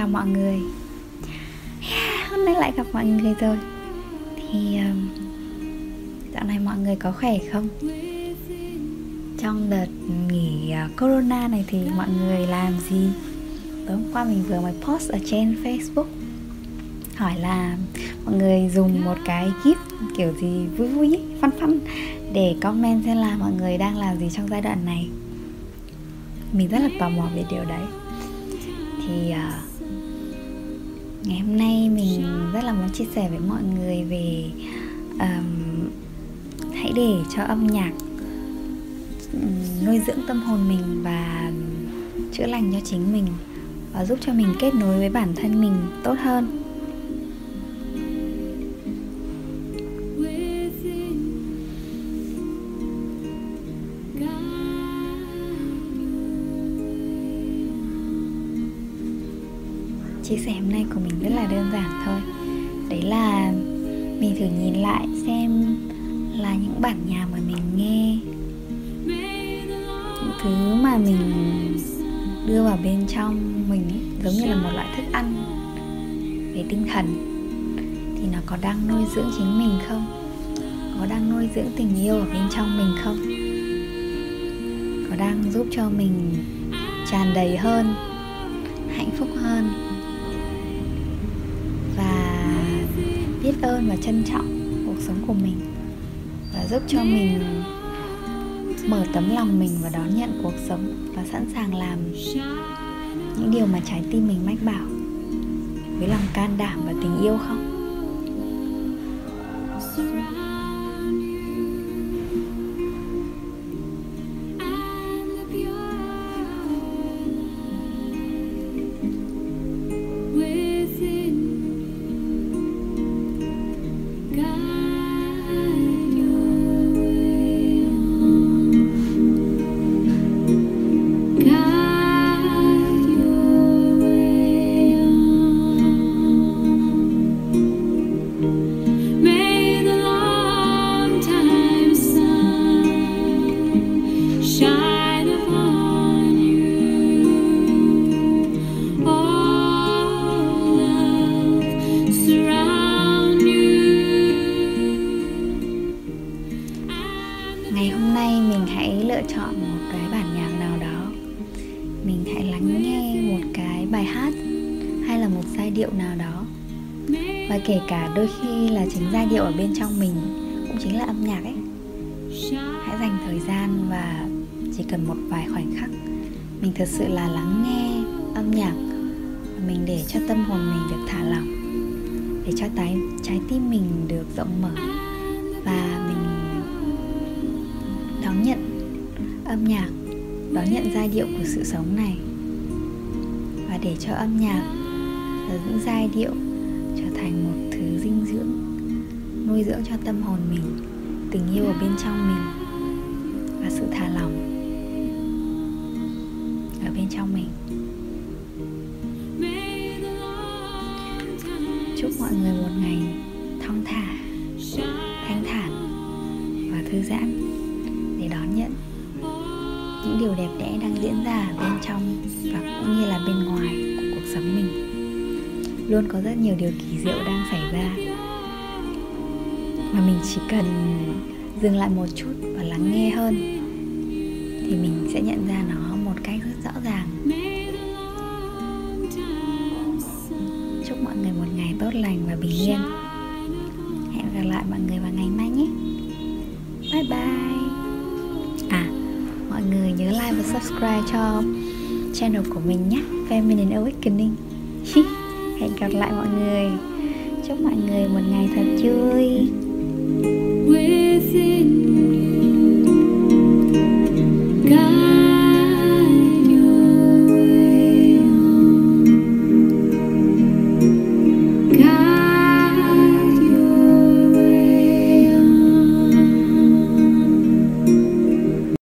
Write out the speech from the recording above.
chào mọi người yeah, Hôm nay lại gặp mọi người rồi Thì um, dạo này mọi người có khỏe không? Trong đợt nghỉ à, corona này thì mọi người làm gì? Tối hôm qua mình vừa mới post ở trên Facebook Hỏi là mọi người dùng một cái gift kiểu gì vui vui phân phân Để comment xem là mọi người đang làm gì trong giai đoạn này Mình rất là tò mò về điều đấy thì uh, ngày hôm nay mình rất là muốn chia sẻ với mọi người về um, hãy để cho âm nhạc nuôi dưỡng tâm hồn mình và chữa lành cho chính mình và giúp cho mình kết nối với bản thân mình tốt hơn. Chia sẻ hôm nay của mình rất là đơn giản thôi. Đấy là mình thử nhìn lại xem là những bản nhạc mà mình nghe những thứ mà mình đưa vào bên trong mình ấy, giống như là một loại thức ăn về tinh thần. Thì nó có đang nuôi dưỡng chính mình không? Có đang nuôi dưỡng tình yêu ở bên trong mình không? Có đang giúp cho mình tràn đầy hơn hạnh phúc hơn? Biết ơn và trân trọng cuộc sống của mình và giúp cho mình mở tấm lòng mình và đón nhận cuộc sống và sẵn sàng làm những điều mà trái tim mình mách bảo. Với lòng can đảm và tình yêu không? Lựa chọn một cái bản nhạc nào đó. Mình hãy lắng nghe một cái bài hát hay là một giai điệu nào đó. Và kể cả đôi khi là chính giai điệu ở bên trong mình cũng chính là âm nhạc ấy. Hãy dành thời gian và chỉ cần một vài khoảnh khắc, mình thật sự là lắng nghe âm nhạc và mình để cho tâm hồn mình được thả lỏng, để cho trái trái tim mình được rộng mở. Và mình đón nhận âm nhạc, đón nhận giai điệu của sự sống này. Và để cho âm nhạc và những giai điệu trở thành một thứ dinh dưỡng, nuôi dưỡng cho tâm hồn mình, tình yêu ở bên trong mình và sự thả lỏng ở bên trong mình. Chúc mọi người một ngày thong thả, thanh thản và thư giãn điều đẹp đẽ đang diễn ra ở bên trong và cũng như là bên ngoài của cuộc sống mình. Luôn có rất nhiều điều kỳ diệu đang xảy ra. Mà mình chỉ cần dừng lại một chút và lắng nghe hơn, thì mình sẽ nhận ra nó một cách rất rõ ràng. Chúc mọi người một ngày tốt lành và bình yên. Hẹn gặp lại mọi người vào ngày mai nhé. Bye bye like và subscribe cho channel của mình nhé. Feminine awakening. Hẹn gặp lại mọi người. Chúc mọi người một ngày thật vui.